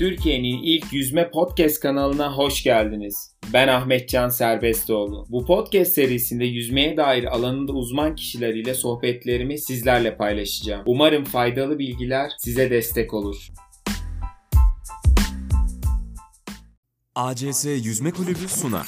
Türkiye'nin ilk yüzme podcast kanalına hoş geldiniz. Ben Ahmetcan Serbestioğlu. Bu podcast serisinde yüzmeye dair alanında uzman kişiler ile sohbetlerimi sizlerle paylaşacağım. Umarım faydalı bilgiler size destek olur. ACS Yüzme Kulübü sunar.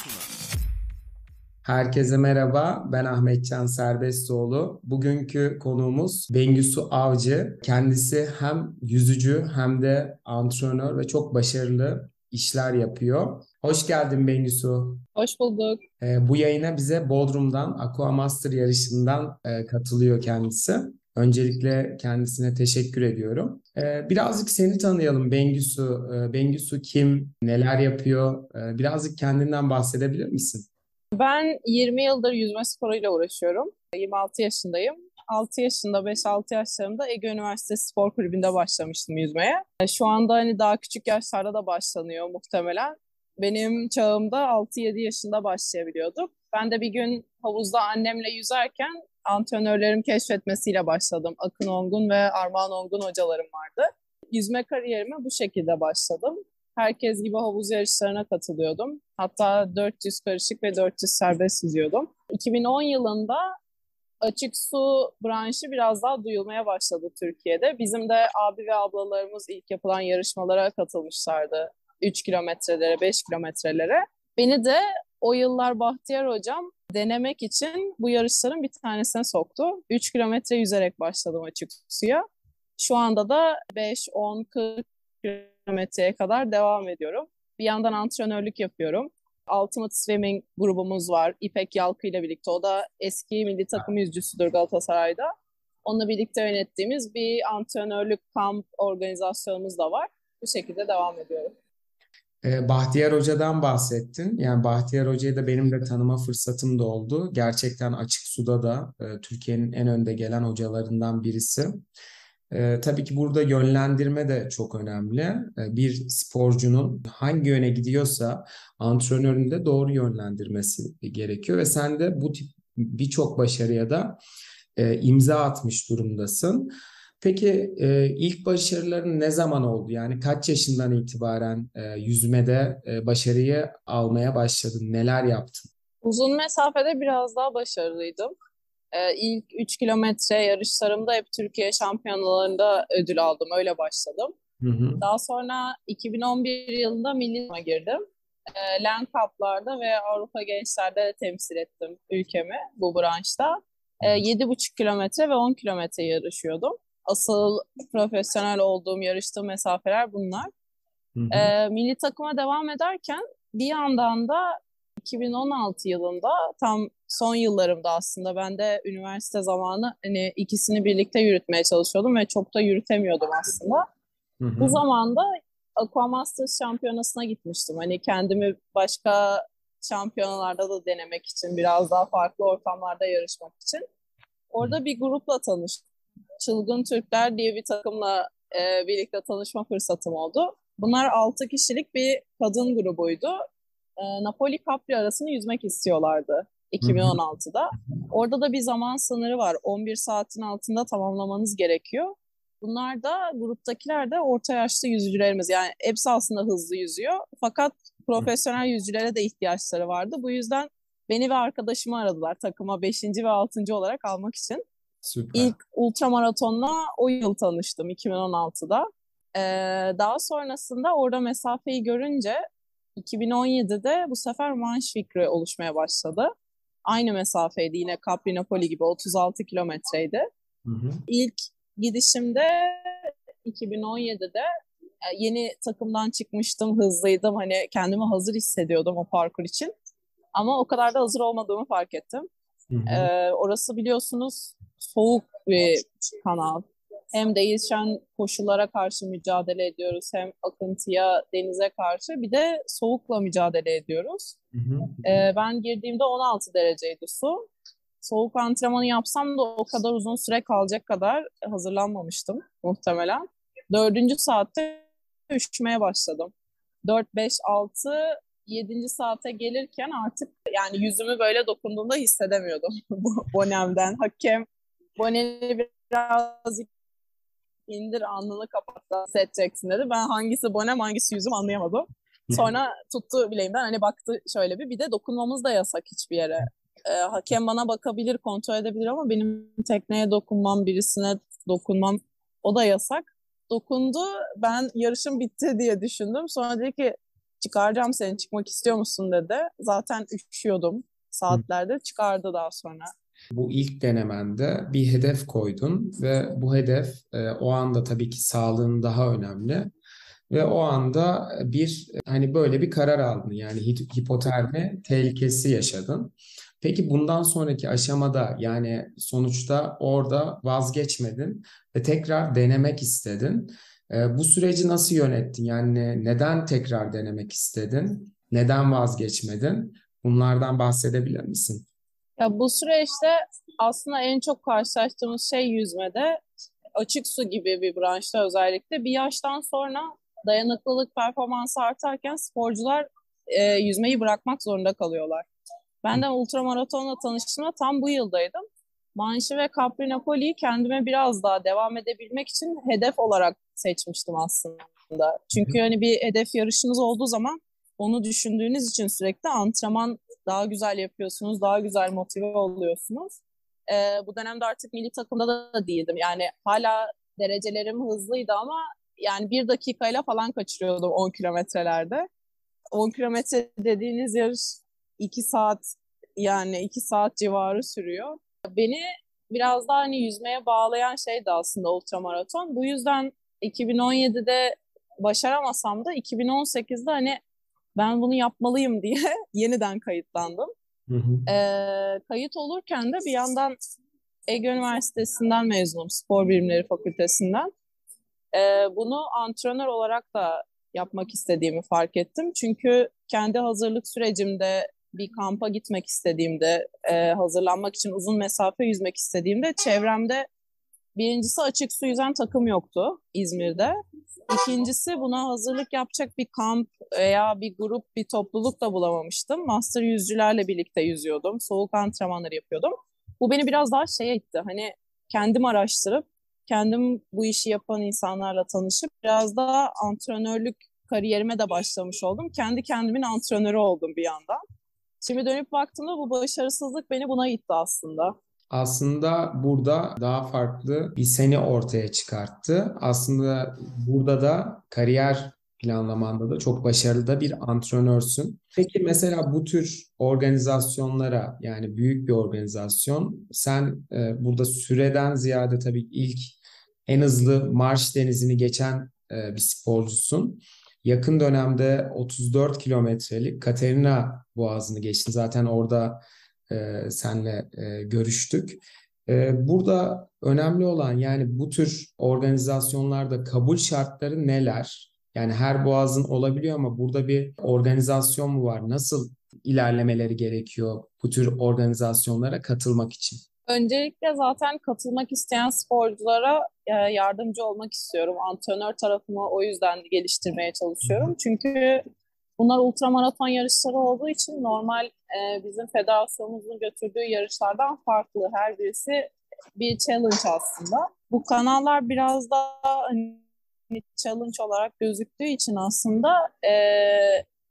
Herkese merhaba. Ben Ahmetcan Serbestoğlu. Bugünkü konuğumuz Bengüsü Avcı. Kendisi hem yüzücü hem de antrenör ve çok başarılı işler yapıyor. Hoş geldin Bengüsü. Hoş bulduk. Ee, bu yayına bize Bodrum'dan Aqua Master yarışından e, katılıyor kendisi. Öncelikle kendisine teşekkür ediyorum. Ee, birazcık seni tanıyalım Bengüsü. Ee, Bengüsü kim, neler yapıyor? Ee, birazcık kendinden bahsedebilir misin? Ben 20 yıldır yüzme sporuyla uğraşıyorum. 26 yaşındayım. 6 yaşında, 5-6 yaşlarımda Ege Üniversitesi Spor Kulübü'nde başlamıştım yüzmeye. Şu anda hani daha küçük yaşlarda da başlanıyor muhtemelen. Benim çağımda 6-7 yaşında başlayabiliyorduk. Ben de bir gün havuzda annemle yüzerken antrenörlerim keşfetmesiyle başladım. Akın Ongun ve Armağan Ongun hocalarım vardı. Yüzme kariyerime bu şekilde başladım. Herkes gibi havuz yarışlarına katılıyordum. Hatta 400 karışık ve 400 serbest yüzüyordum. 2010 yılında açık su branşı biraz daha duyulmaya başladı Türkiye'de. Bizim de abi ve ablalarımız ilk yapılan yarışmalara katılmışlardı. 3 kilometrelere, 5 kilometrelere. Beni de o yıllar Bahtiyar hocam denemek için bu yarışların bir tanesine soktu. 3 kilometre yüzerek başladım açık suya. Şu anda da 5, 10, 40 kilometreye kadar devam ediyorum. Bir yandan antrenörlük yapıyorum. Ultimate Swimming grubumuz var. İpek Yalkı ile birlikte. O da eski milli takım yüzücüsüdür Galatasaray'da. Onunla birlikte yönettiğimiz bir antrenörlük kamp organizasyonumuz da var. Bu şekilde devam ediyorum. Ee, Bahtiyar Hoca'dan bahsettin. Yani Bahtiyar Hoca'yı da benim de tanıma fırsatım da oldu. Gerçekten açık suda da e, Türkiye'nin en önde gelen hocalarından birisi. Ee, tabii ki burada yönlendirme de çok önemli. Ee, bir sporcunun hangi yöne gidiyorsa antrenörün de doğru yönlendirmesi gerekiyor ve sen de bu tip birçok başarıya da e, imza atmış durumdasın. Peki e, ilk başarıların ne zaman oldu? Yani kaç yaşından itibaren e, yüzmede e, başarıyı almaya başladın? Neler yaptın? Uzun mesafede biraz daha başarılıydım. Ee, ilk 3 kilometre yarışlarımda hep Türkiye şampiyonalarında ödül aldım. Öyle başladım. Hı hı. Daha sonra 2011 yılında milli girdim. E, Land Cup'larda ve Avrupa Gençler'de temsil ettim ülkemi bu branşta. E, 7,5 kilometre ve 10 kilometre yarışıyordum. Asıl profesyonel olduğum, yarıştığım mesafeler bunlar. Hı hı. E, milli takıma devam ederken bir yandan da 2016 yılında tam son yıllarımda aslında ben de üniversite zamanı hani ikisini birlikte yürütmeye çalışıyordum ve çok da yürütemiyordum aslında. Hı hı. Bu zamanda Aquamasters şampiyonasına gitmiştim. Hani kendimi başka şampiyonalarda da denemek için, biraz daha farklı ortamlarda yarışmak için. Orada bir grupla tanıştım. Çılgın Türkler diye bir takımla e, birlikte tanışma fırsatım oldu. Bunlar 6 kişilik bir kadın grubuydu. E, Napoli Capri arasını yüzmek istiyorlardı 2016'da. Orada da bir zaman sınırı var. 11 saatin altında tamamlamanız gerekiyor. Bunlar da gruptakiler de orta yaşlı yüzücülerimiz. Yani hepsi aslında hızlı yüzüyor. Fakat profesyonel yüzücülere de ihtiyaçları vardı. Bu yüzden beni ve arkadaşımı aradılar takıma 5. ve 6. olarak almak için. Süper. İlk ultramaratonla o yıl tanıştım 2016'da. Ee, daha sonrasında orada mesafeyi görünce 2017'de bu sefer manş fikri oluşmaya başladı. Aynı mesafeydi yine Capri Napoli gibi 36 kilometreydi. İlk gidişimde 2017'de e, yeni takımdan çıkmıştım, hızlıydım. Hani kendimi hazır hissediyordum o parkur için. Ama o kadar da hazır olmadığımı fark ettim. Hı hı. Ee, orası biliyorsunuz soğuk bir kanal. Hem değişen koşullara karşı mücadele ediyoruz, hem akıntıya, denize karşı bir de soğukla mücadele ediyoruz. Hı hı. Ee, ben girdiğimde 16 dereceydi su. Soğuk antrenmanı yapsam da o kadar uzun süre kalacak kadar hazırlanmamıştım muhtemelen. Dördüncü saatte üşümeye başladım. 4, 5, 6, 7. saate gelirken artık yani yüzümü böyle dokunduğumda hissedemiyordum bonemden. Hakem boneni biraz indir alnını kapat hissedeceksin dedi. Ben hangisi bonem hangisi yüzüm anlayamadım. Sonra tuttu bileğimden hani baktı şöyle bir. Bir de dokunmamız da yasak hiçbir yere. Ee, hakem bana bakabilir, kontrol edebilir ama benim tekneye dokunmam, birisine dokunmam o da yasak. Dokundu. Ben yarışım bitti diye düşündüm. Sonra dedi ki çıkaracağım seni çıkmak istiyor musun dedi. Zaten üşüyordum saatlerdir. Çıkardı daha sonra. Bu ilk denemende bir hedef koydun ve bu hedef e, o anda tabii ki sağlığın daha önemli. Ve o anda bir hani böyle bir karar aldın. Yani hipotermi tehlikesi yaşadın. Peki bundan sonraki aşamada yani sonuçta orada vazgeçmedin ve tekrar denemek istedin. E, bu süreci nasıl yönettin? Yani neden tekrar denemek istedin? Neden vazgeçmedin? Bunlardan bahsedebilir misin? Ya bu süreçte aslında en çok karşılaştığımız şey yüzmede açık su gibi bir branşta özellikle bir yaştan sonra dayanıklılık performansı artarken sporcular e, yüzmeyi bırakmak zorunda kalıyorlar. Ben de ultramaratonla tanıştığımda tam bu yıldaydım. Manşi ve Capri Napoli'yi kendime biraz daha devam edebilmek için hedef olarak seçmiştim aslında. Çünkü hani bir hedef yarışınız olduğu zaman onu düşündüğünüz için sürekli antrenman daha güzel yapıyorsunuz, daha güzel motive oluyorsunuz. Ee, bu dönemde artık milli takımda da değildim. Yani hala derecelerim hızlıydı ama yani bir dakikayla falan kaçırıyordum 10 kilometrelerde. 10 kilometre dediğiniz yarış 2 saat yani 2 saat civarı sürüyor. Beni biraz daha hani yüzmeye bağlayan şey de aslında ultramaraton. Bu yüzden 2017'de başaramasam da 2018'de hani ben bunu yapmalıyım diye yeniden kayıtlandım. Hı hı. Ee, kayıt olurken de bir yandan Ege Üniversitesi'nden mezunum, Spor Bilimleri Fakültesinden. Ee, bunu antrenör olarak da yapmak istediğimi fark ettim. Çünkü kendi hazırlık sürecimde bir kampa gitmek istediğimde, e, hazırlanmak için uzun mesafe yüzmek istediğimde çevremde birincisi açık su yüzen takım yoktu İzmir'de. İkincisi buna hazırlık yapacak bir kamp veya bir grup, bir topluluk da bulamamıştım. Master yüzücülerle birlikte yüzüyordum. Soğuk antrenmanları yapıyordum. Bu beni biraz daha şeye itti. Hani kendim araştırıp, kendim bu işi yapan insanlarla tanışıp biraz daha antrenörlük kariyerime de başlamış oldum. Kendi kendimin antrenörü oldum bir yandan. Şimdi dönüp baktığımda bu başarısızlık beni buna itti aslında aslında burada daha farklı bir seni ortaya çıkarttı. Aslında burada da kariyer planlamanda da çok başarılı da bir antrenörsün. Peki mesela bu tür organizasyonlara yani büyük bir organizasyon sen e, burada süreden ziyade tabii ilk en hızlı marş denizini geçen e, bir sporcusun. Yakın dönemde 34 kilometrelik Katerina Boğazı'nı geçtin. Zaten orada e, senle e, görüştük. E, burada önemli olan yani bu tür organizasyonlarda kabul şartları neler? Yani her boğazın olabiliyor ama burada bir organizasyon mu var? Nasıl ilerlemeleri gerekiyor bu tür organizasyonlara katılmak için? Öncelikle zaten katılmak isteyen sporculara e, yardımcı olmak istiyorum. Antrenör tarafımı o yüzden geliştirmeye çalışıyorum. Çünkü Bunlar ultramaraton yarışları olduğu için normal e, bizim federasyonumuzun götürdüğü yarışlardan farklı. Her birisi bir challenge aslında. Bu kanallar biraz daha hani, challenge olarak gözüktüğü için aslında e,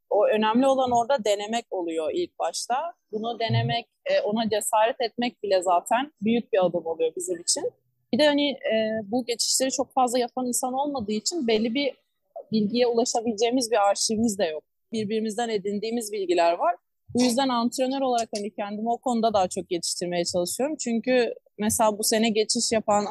o önemli olan orada denemek oluyor ilk başta. Bunu denemek, e, ona cesaret etmek bile zaten büyük bir adım oluyor bizim için. Bir de hani e, bu geçişleri çok fazla yapan insan olmadığı için belli bir bilgiye ulaşabileceğimiz bir arşivimiz de yok birbirimizden edindiğimiz bilgiler var. Bu yüzden antrenör olarak hani kendimi o konuda daha çok yetiştirmeye çalışıyorum. Çünkü mesela bu sene geçiş yapan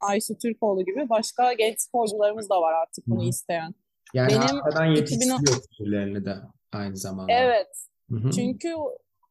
Aysu Türkoğlu gibi başka genç sporcularımız da var artık bunu isteyen. Yani Benim arkadan yetiştiriyor 2010... de aynı zamanda. Evet. Hı-hı. Çünkü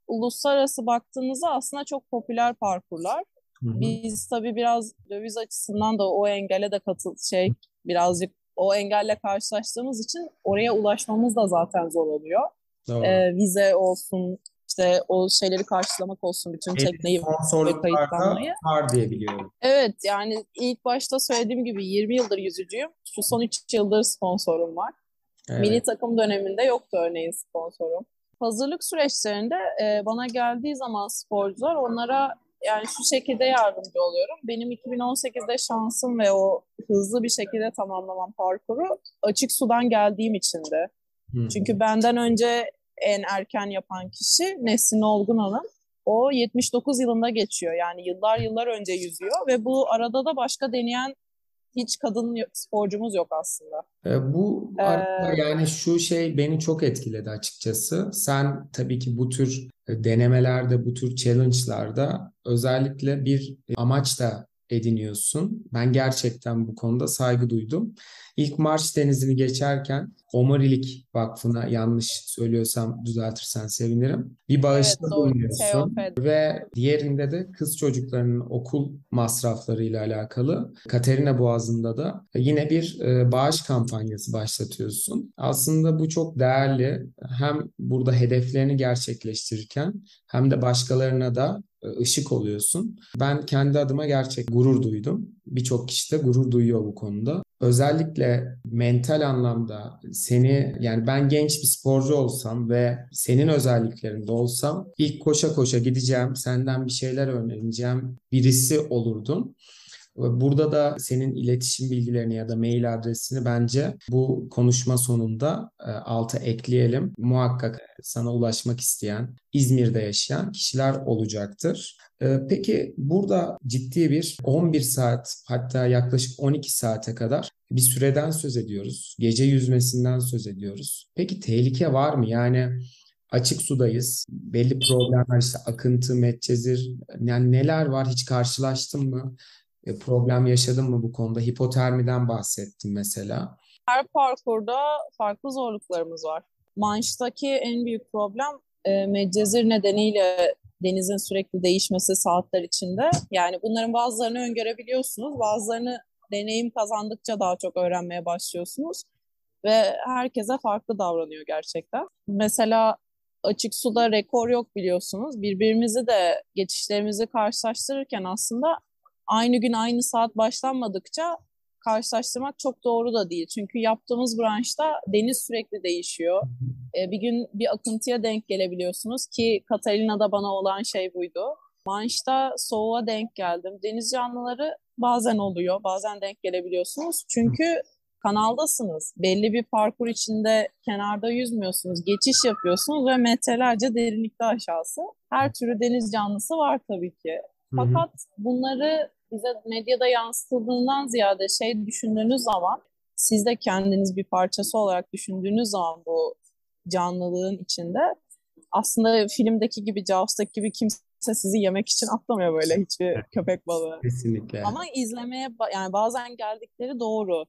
uluslararası baktığınızda aslında çok popüler parkurlar. Hı-hı. Biz tabii biraz döviz açısından da o engele de katıl şey birazcık o engelle karşılaştığımız için oraya ulaşmamız da zaten zor oluyor. Ee, vize olsun, işte o şeyleri karşılamak olsun, bütün tekneyi ve kayıtlanmayı. var diye biliyorum. Evet, yani ilk başta söylediğim gibi 20 yıldır yüzücüyüm. Şu son 3 yıldır sponsorum var. Evet. Milli takım döneminde yoktu örneğin sponsorum. Hazırlık süreçlerinde e, bana geldiği zaman sporcular onlara yani şu şekilde yardımcı oluyorum. Benim 2018'de şansım ve o hızlı bir şekilde tamamlamam parkuru açık sudan geldiğim içindi. Hmm. Çünkü benden önce en erken yapan kişi Nesrin Olgun Hanım. O 79 yılında geçiyor. Yani yıllar yıllar önce yüzüyor ve bu arada da başka deneyen hiç kadın sporcumuz yok aslında. E, bu ee, yani şu şey beni çok etkiledi açıkçası. Sen tabii ki bu tür e, denemelerde, bu tür challenge'larda özellikle bir amaç da ediniyorsun. Ben gerçekten bu konuda saygı duydum. İlk Marş Denizi'ni geçerken Omurilik Vakfı'na yanlış söylüyorsam düzeltirsen sevinirim. Bir bağışta evet, bulunuyorsun. Ve diğerinde de kız çocuklarının okul masraflarıyla alakalı Katerina Boğazı'nda da yine bir e, bağış kampanyası başlatıyorsun. Aslında bu çok değerli. Hem burada hedeflerini gerçekleştirirken hem de başkalarına da ışık oluyorsun. Ben kendi adıma gerçek gurur duydum. Birçok kişi de gurur duyuyor bu konuda. Özellikle mental anlamda seni yani ben genç bir sporcu olsam ve senin özelliklerinde olsam ilk koşa koşa gideceğim, senden bir şeyler öğreneceğim birisi olurdun. Burada da senin iletişim bilgilerini ya da mail adresini bence bu konuşma sonunda e, alta ekleyelim. Muhakkak sana ulaşmak isteyen, İzmir'de yaşayan kişiler olacaktır. E, peki burada ciddi bir 11 saat hatta yaklaşık 12 saate kadar bir süreden söz ediyoruz. Gece yüzmesinden söz ediyoruz. Peki tehlike var mı? Yani açık sudayız. Belli problemler işte akıntı, metcezir yani neler var hiç karşılaştın mı? E, problem yaşadın mı bu konuda? Hipotermiden bahsettim mesela. Her parkurda farklı zorluklarımız var. Manş'taki en büyük problem e, medcezir nedeniyle denizin sürekli değişmesi saatler içinde. Yani bunların bazılarını öngörebiliyorsunuz, bazılarını deneyim kazandıkça daha çok öğrenmeye başlıyorsunuz ve herkese farklı davranıyor gerçekten. Mesela açık suda rekor yok biliyorsunuz. Birbirimizi de geçişlerimizi karşılaştırırken aslında aynı gün aynı saat başlanmadıkça karşılaştırmak çok doğru da değil. Çünkü yaptığımız branşta deniz sürekli değişiyor. Ee, bir gün bir akıntıya denk gelebiliyorsunuz ki Katalina'da bana olan şey buydu. Manş'ta soğuğa denk geldim. Deniz canlıları bazen oluyor, bazen denk gelebiliyorsunuz. Çünkü kanaldasınız. Belli bir parkur içinde kenarda yüzmüyorsunuz. Geçiş yapıyorsunuz ve metrelerce derinlikte aşağısı. Her türlü deniz canlısı var tabii ki. Fakat bunları bize medyada yansıtıldığından ziyade şey düşündüğünüz zaman siz de kendiniz bir parçası olarak düşündüğünüz zaman bu canlılığın içinde aslında filmdeki gibi Jaws'taki gibi kimse sizi yemek için atlamıyor böyle hiçbir köpek balığı. Kesinlikle. Ama izlemeye yani bazen geldikleri doğru.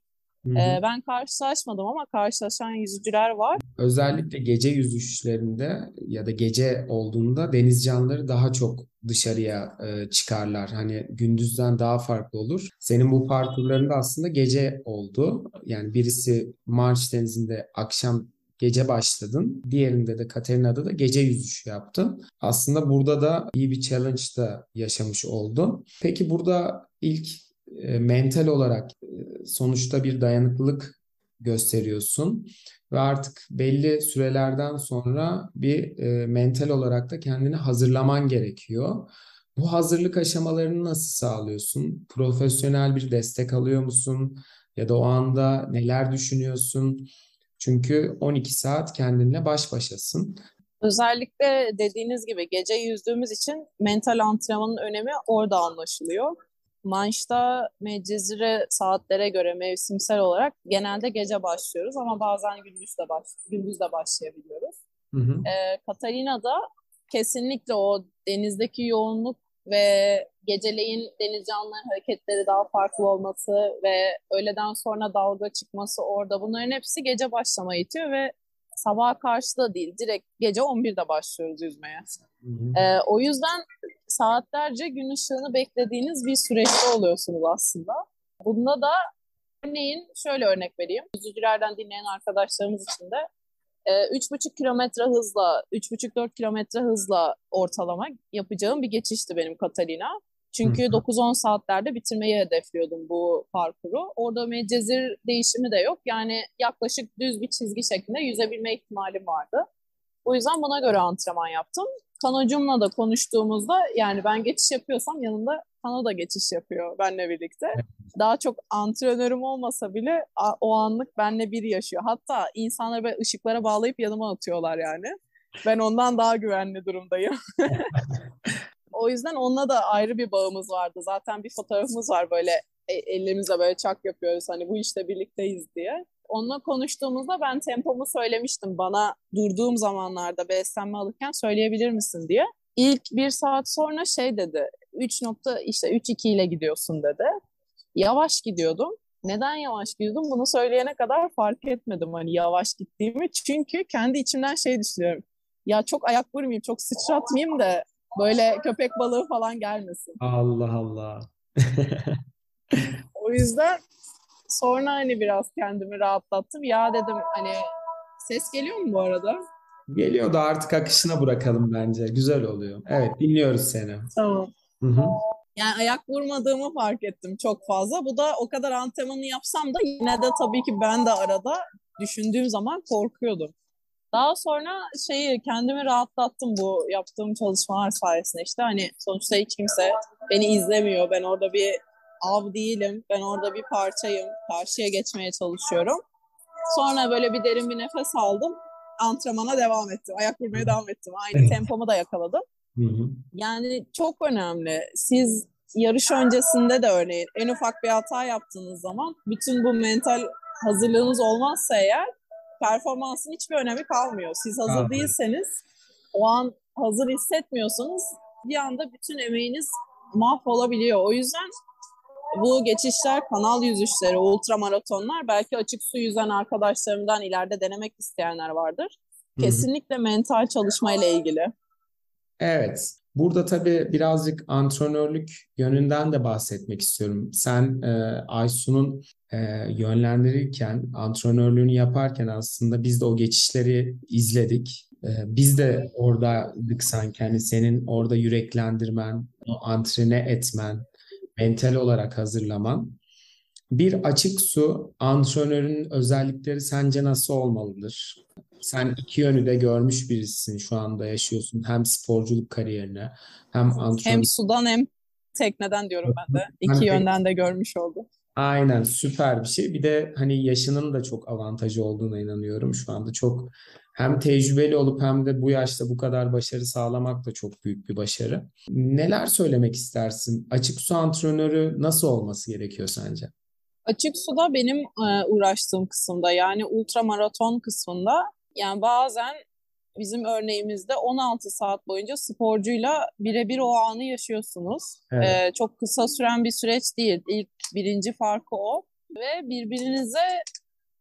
Ee, ben karşılaşmadım ama karşılaşan yüzücüler var. Özellikle gece yüzüşlerinde ya da gece olduğunda deniz canlıları daha çok dışarıya e, çıkarlar. Hani gündüzden daha farklı olur. Senin bu parkurlarında aslında gece oldu. Yani birisi Marş Denizi'nde akşam gece başladın. Diğerinde de Katerina'da da gece yüzüşü yaptın. Aslında burada da iyi bir challenge da yaşamış oldun. Peki burada ilk e, mental olarak e, sonuçta bir dayanıklılık gösteriyorsun ve artık belli sürelerden sonra bir e, mental olarak da kendini hazırlaman gerekiyor. Bu hazırlık aşamalarını nasıl sağlıyorsun? Profesyonel bir destek alıyor musun? Ya da o anda neler düşünüyorsun? Çünkü 12 saat kendinle baş başasın. Özellikle dediğiniz gibi gece yüzdüğümüz için mental antrenmanın önemi orada anlaşılıyor. Manş'ta Medcezire saatlere göre mevsimsel olarak genelde gece başlıyoruz ama bazen gündüz de, baş, gündüz de başlayabiliyoruz. Hı hı. Ee, Katalina'da kesinlikle o denizdeki yoğunluk ve geceleyin deniz canlıların hareketleri daha farklı olması ve öğleden sonra dalga çıkması orada bunların hepsi gece başlamayı itiyor ve sabaha karşı da değil direkt gece 11'de başlıyoruz yüzmeye. Hı hı. Ee, o yüzden saatlerce gün ışığını beklediğiniz bir süreçte oluyorsunuz aslında. Bunda da örneğin şöyle örnek vereyim. Yüzücülerden dinleyen arkadaşlarımız için de 3,5 e, kilometre hızla, 3,5-4 kilometre hızla ortalama yapacağım bir geçişti benim Katalina. Çünkü 9-10 saatlerde bitirmeyi hedefliyordum bu parkuru. Orada mecezir değişimi de yok. Yani yaklaşık düz bir çizgi şeklinde yüzebilme ihtimalim vardı. O yüzden buna göre antrenman yaptım. Kanocumla da konuştuğumuzda yani ben geçiş yapıyorsam yanında Kano da geçiş yapıyor benle birlikte. Daha çok antrenörüm olmasa bile o anlık benle bir yaşıyor. Hatta insanları böyle ışıklara bağlayıp yanıma atıyorlar yani. Ben ondan daha güvenli durumdayım. o yüzden onunla da ayrı bir bağımız vardı. Zaten bir fotoğrafımız var böyle e, ellerimizle böyle çak yapıyoruz hani bu işte birlikteyiz diye. Onunla konuştuğumuzda ben tempomu söylemiştim. Bana durduğum zamanlarda beslenme alırken söyleyebilir misin diye. İlk bir saat sonra şey dedi. 3 nokta işte 3-2 ile gidiyorsun dedi. Yavaş gidiyordum. Neden yavaş gidiyordum? Bunu söyleyene kadar fark etmedim hani yavaş gittiğimi. Çünkü kendi içimden şey düşünüyorum. Ya çok ayak vurmayayım, çok sıçratmayayım da böyle köpek balığı falan gelmesin. Allah Allah. o yüzden sonra hani biraz kendimi rahatlattım. Ya dedim hani ses geliyor mu bu arada? Geliyor da artık akışına bırakalım bence. Güzel oluyor. Evet dinliyoruz seni. Tamam. Hı hı. Yani ayak vurmadığımı fark ettim çok fazla. Bu da o kadar antrenmanı yapsam da yine de tabii ki ben de arada düşündüğüm zaman korkuyordum. Daha sonra şeyi kendimi rahatlattım bu yaptığım çalışmalar sayesinde. İşte hani sonuçta hiç kimse beni izlemiyor. Ben orada bir av değilim. Ben orada bir parçayım. Karşıya geçmeye çalışıyorum. Sonra böyle bir derin bir nefes aldım. Antrenmana devam ettim. Ayak vurmaya devam ettim. Aynı tempomu da yakaladım. Yani çok önemli. Siz yarış öncesinde de örneğin en ufak bir hata yaptığınız zaman bütün bu mental hazırlığınız olmazsa eğer performansın hiçbir önemi kalmıyor. Siz hazır Abi. değilseniz o an hazır hissetmiyorsanız bir anda bütün emeğiniz mahvolabiliyor. O yüzden bu geçişler, kanal yüzüşleri, ultra maratonlar belki açık su yüzen arkadaşlarımdan ileride denemek isteyenler vardır. Kesinlikle Hı-hı. mental çalışma ile ilgili. Evet. Burada tabii birazcık antrenörlük yönünden de bahsetmek istiyorum. Sen e, Aysu'nun e, yönlendirirken, antrenörlüğünü yaparken aslında biz de o geçişleri izledik. E, biz de oradaydık sanki. Yani senin orada yüreklendirmen, o antrene etmen, mental olarak hazırlaman. Bir açık su antrenörün özellikleri sence nasıl olmalıdır? Sen iki yönü de görmüş birisin şu anda yaşıyorsun. Hem sporculuk kariyerine hem antrenör. Hem sudan hem tekneden diyorum ben de. İki hani, yönden de görmüş oldum. Aynen süper bir şey. Bir de hani yaşının da çok avantajı olduğuna inanıyorum şu anda. Çok hem tecrübeli olup hem de bu yaşta bu kadar başarı sağlamak da çok büyük bir başarı. Neler söylemek istersin? Açık su antrenörü nasıl olması gerekiyor sence? Açık suda benim e, uğraştığım kısımda yani ultra maraton kısmında yani bazen bizim örneğimizde 16 saat boyunca sporcuyla birebir o anı yaşıyorsunuz. Evet. Ee, çok kısa süren bir süreç değil. İlk birinci farkı o. Ve birbirinize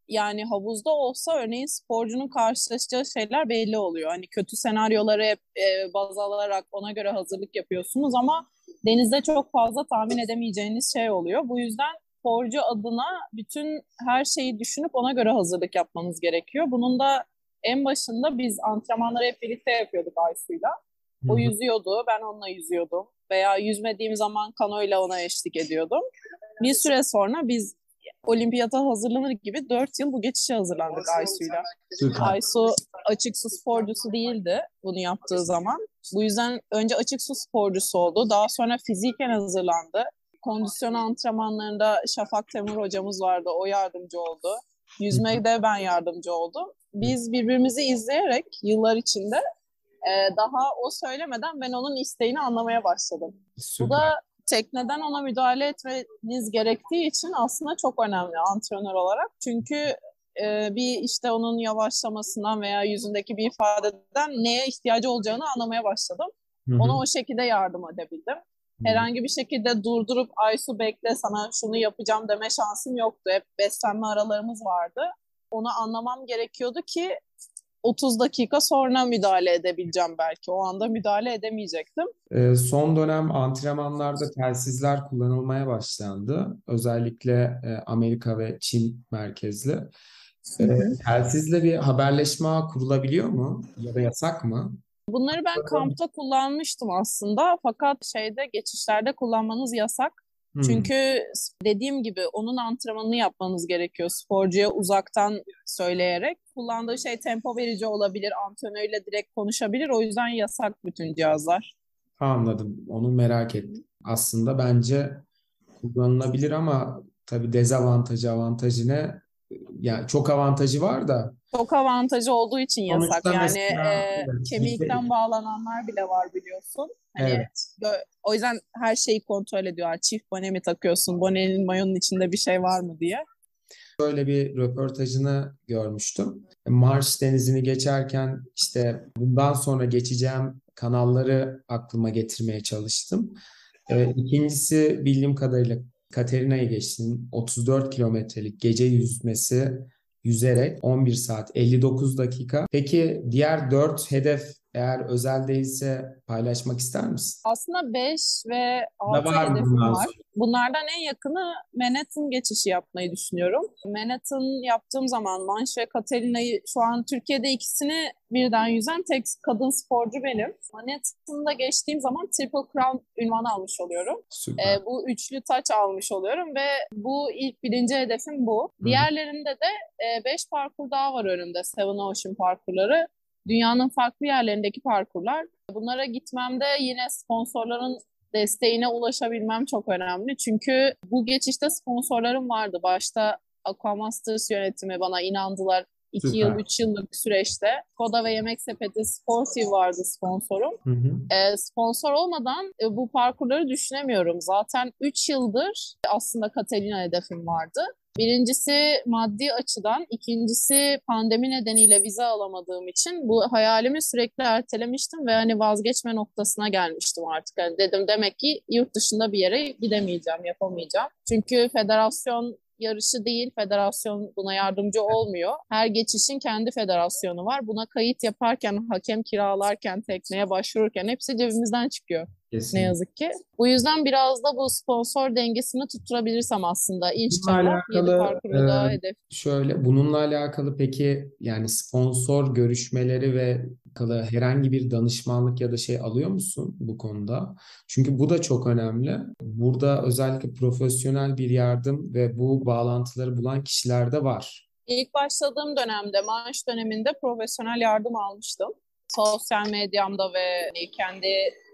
yani havuzda olsa örneğin sporcunun karşılaşacağı şeyler belli oluyor. Hani kötü senaryoları hep e, baz alarak ona göre hazırlık yapıyorsunuz ama denizde çok fazla tahmin edemeyeceğiniz şey oluyor. Bu yüzden sporcu adına bütün her şeyi düşünüp ona göre hazırlık yapmanız gerekiyor. Bunun da en başında biz antrenmanları hep birlikte yapıyorduk Aysu'yla. O yüzüyordu, ben onunla yüzüyordum. Veya yüzmediğim zaman kanoyla ona eşlik ediyordum. Bir süre sonra biz olimpiyata hazırlanır gibi dört yıl bu geçişe hazırlandık Aysu'yla. Aysu açık su sporcusu değildi bunu yaptığı zaman. Bu yüzden önce açık su sporcusu oldu. Daha sonra fiziken hazırlandı. Kondisyon antrenmanlarında Şafak Temur hocamız vardı. O yardımcı oldu. Yüzmede ben yardımcı oldum. Biz birbirimizi izleyerek yıllar içinde e, daha o söylemeden ben onun isteğini anlamaya başladım. Süper. Bu da tekneden ona müdahale etmeniz gerektiği için aslında çok önemli antrenör olarak. Çünkü e, bir işte onun yavaşlamasından veya yüzündeki bir ifadeden neye ihtiyacı olacağını anlamaya başladım. Hı-hı. Ona o şekilde yardım edebildim. Hı-hı. Herhangi bir şekilde durdurup Aysu bekle sana şunu yapacağım deme şansım yoktu. Hep beslenme aralarımız vardı. Onu anlamam gerekiyordu ki 30 dakika sonra müdahale edebileceğim belki. O anda müdahale edemeyecektim. E, son dönem antrenmanlarda telsizler kullanılmaya başlandı. Özellikle e, Amerika ve Çin merkezli. E, telsizle bir haberleşme kurulabiliyor mu? Ya da yasak mı? Bunları ben kampta kullanmıştım aslında. Fakat şeyde geçişlerde kullanmanız yasak. Hmm. Çünkü dediğim gibi onun antrenmanını yapmanız gerekiyor sporcuya uzaktan söyleyerek. Kullandığı şey tempo verici olabilir, antrenörüyle direkt konuşabilir. O yüzden yasak bütün cihazlar. Anladım. Onu merak ettim. aslında bence kullanılabilir ama tabii dezavantajı avantajı ne? Yani çok avantajı var da. Çok avantajı olduğu için yasak. Yani mesela, e, evet, kemikten bizde- bağlananlar bile var biliyorsun. Hani Evet. o yüzden her şeyi kontrol ediyorlar. Çift bone mi takıyorsun? Bonenin mayonun içinde bir şey var mı diye. Böyle bir röportajını görmüştüm. Marş Denizi'ni geçerken işte bundan sonra geçeceğim kanalları aklıma getirmeye çalıştım. Ee, ikincisi bildiğim kadarıyla Katerina'yı geçtim. 34 kilometrelik gece yüzmesi yüzerek 11 saat 59 dakika. Peki diğer 4 hedef eğer özel değilse paylaşmak ister misin? Aslında 5 ve Da 6 var hedefim bundan var. Bunlardan en yakını Manhattan geçişi yapmayı düşünüyorum. Manhattan yaptığım zaman Manş ve Katerina'yı şu an Türkiye'de ikisini birden yüzen tek kadın sporcu benim. Manhattan'da geçtiğim zaman Triple Crown ünvanı almış oluyorum. Süper. E, bu üçlü taç almış oluyorum ve bu ilk birinci hedefim bu. Hı. Diğerlerinde de 5 parkur daha var önümde. Seven Ocean parkurları. Dünyanın farklı yerlerindeki parkurlar. Bunlara gitmemde yine sponsorların desteğine ulaşabilmem çok önemli. Çünkü bu geçişte sponsorlarım vardı. Başta Aquamasters yönetimi bana inandılar. 2 Süper. yıl, 3 yıllık süreçte. Koda ve Yemek Sepeti Sportive vardı sponsorum. Hı hı. E, sponsor olmadan e, bu parkurları düşünemiyorum. Zaten 3 yıldır aslında Catalina hedefim vardı. Birincisi maddi açıdan, ikincisi pandemi nedeniyle vize alamadığım için bu hayalimi sürekli ertelemiştim ve hani vazgeçme noktasına gelmiştim artık. Yani dedim demek ki yurt dışında bir yere gidemeyeceğim, yapamayacağım. Çünkü federasyon yarışı değil, federasyon buna yardımcı olmuyor. Her geçişin kendi federasyonu var. Buna kayıt yaparken, hakem kiralarken, tekneye başvururken hepsi cebimizden çıkıyor ne Kesinlikle. yazık ki. Bu yüzden biraz da bu sponsor dengesini tutturabilirsem aslında inşallah yedi parkuru da e, hedef. Şöyle bununla alakalı peki yani sponsor görüşmeleri ve alakalı herhangi bir danışmanlık ya da şey alıyor musun bu konuda? Çünkü bu da çok önemli. Burada özellikle profesyonel bir yardım ve bu bağlantıları bulan kişiler de var. İlk başladığım dönemde, maaş döneminde profesyonel yardım almıştım. Sosyal medyamda ve kendi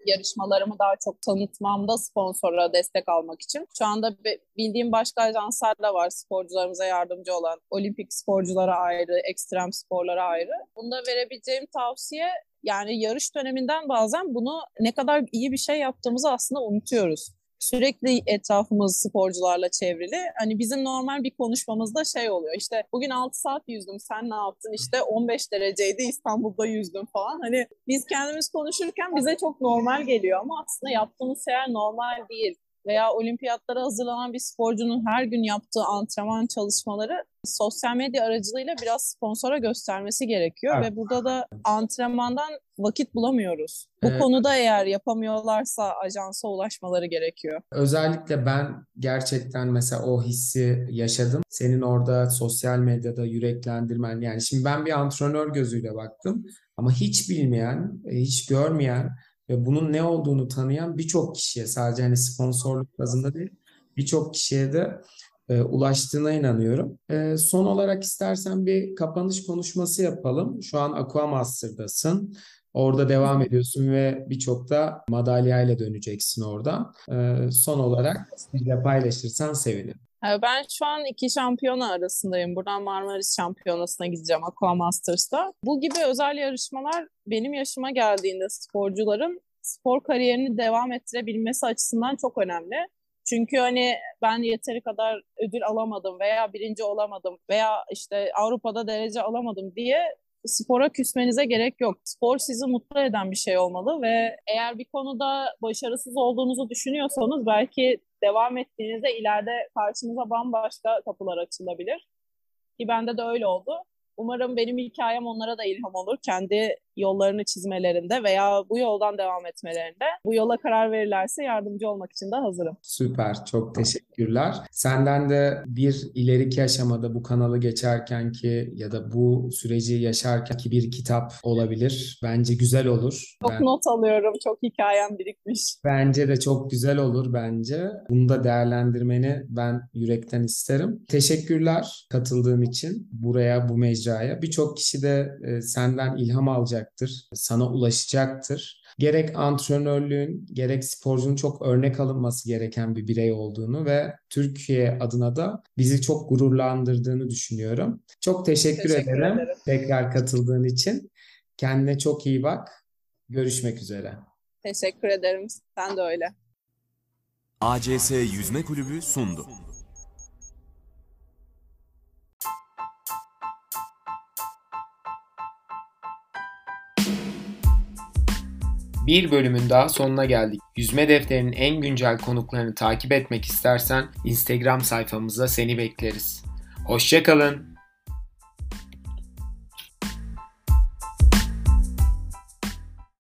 yarışmalarımı daha çok tanıtmamda sponsora destek almak için. Şu anda bildiğim başka ajanslar da var sporcularımıza yardımcı olan. Olimpik sporculara ayrı, ekstrem sporlara ayrı. Bunda verebileceğim tavsiye yani yarış döneminden bazen bunu ne kadar iyi bir şey yaptığımızı aslında unutuyoruz. Sürekli etrafımız sporcularla çevrili. Hani bizim normal bir konuşmamızda şey oluyor. İşte bugün 6 saat yüzdüm, sen ne yaptın? İşte 15 dereceydi, İstanbul'da yüzdüm falan. Hani biz kendimiz konuşurken bize çok normal geliyor ama aslında yaptığımız şeyler normal değil. Veya olimpiyatlara hazırlanan bir sporcunun her gün yaptığı antrenman çalışmaları sosyal medya aracılığıyla biraz sponsora göstermesi gerekiyor Evet. ve burada da antrenmandan vakit bulamıyoruz. Bu Evet. konuda eğer yapamıyorlarsa ajansa ulaşmaları gerekiyor. Özellikle ben gerçekten mesela o hissi yaşadım. Senin orada sosyal medyada yüreklendirmen yani şimdi ben bir antrenör gözüyle baktım ama hiç bilmeyen, hiç görmeyen ve bunun ne olduğunu tanıyan birçok kişiye sadece hani sponsorluk bazında değil birçok kişiye de e, ulaştığına inanıyorum. E, son olarak istersen bir kapanış konuşması yapalım. Şu an Aquamaster'dasın. Orada devam ediyorsun ve birçok da madalyayla döneceksin oradan. E, son olarak bizle paylaşırsan sevinirim. Ee, Ben şu an iki şampiyona arasındayım. Buradan Marmaris Şampiyonası'na gideceğim Aqua Masters'ta. Bu gibi özel yarışmalar benim yaşıma geldiğinde sporcuların spor kariyerini devam ettirebilmesi açısından çok önemli. Çünkü hani ben yeteri kadar ödül alamadım veya birinci olamadım veya işte Avrupa'da derece alamadım diye spora küsmenize gerek yok. Spor sizi mutlu eden bir şey olmalı ve eğer bir konuda başarısız olduğunuzu düşünüyorsanız belki devam ettiğinizde ileride karşınıza bambaşka kapılar açılabilir. Ki bende de öyle oldu. Umarım benim hikayem onlara da ilham olur. Kendi yollarını çizmelerinde veya bu yoldan devam etmelerinde. Bu yola karar verirlerse yardımcı olmak için de hazırım. Süper, çok teşekkürler. Senden de bir ileriki aşamada bu kanalı geçerken ki ya da bu süreci yaşarken ki bir kitap olabilir. Bence güzel olur. Çok Ben- not alıyorum. Çok hikayem birikmiş. Bence de çok güzel olur bence. Bunu da değerlendirmeni ben yürekten isterim. Teşekkürler katıldığın için buraya, bu mecraya. Birçok kişi de e, senden ilham alacaktır, sana ulaşacaktır. gerek antrenörlüğün gerek sporcunun çok örnek alınması gereken bir birey olduğunu ve Türkiye adına da bizi çok gururlandırdığını düşünüyorum. Çok teşekkür, teşekkür ederim, ederim tekrar katıldığın için. Kendine çok iyi bak. Görüşmek üzere. Teşekkür ederim. Sen de öyle. ACS Yüzme Kulübü sundu. Bir bölümün daha sonuna geldik. Yüzme defterinin en güncel konuklarını takip etmek istersen Instagram sayfamızda seni bekleriz. Hoşçakalın.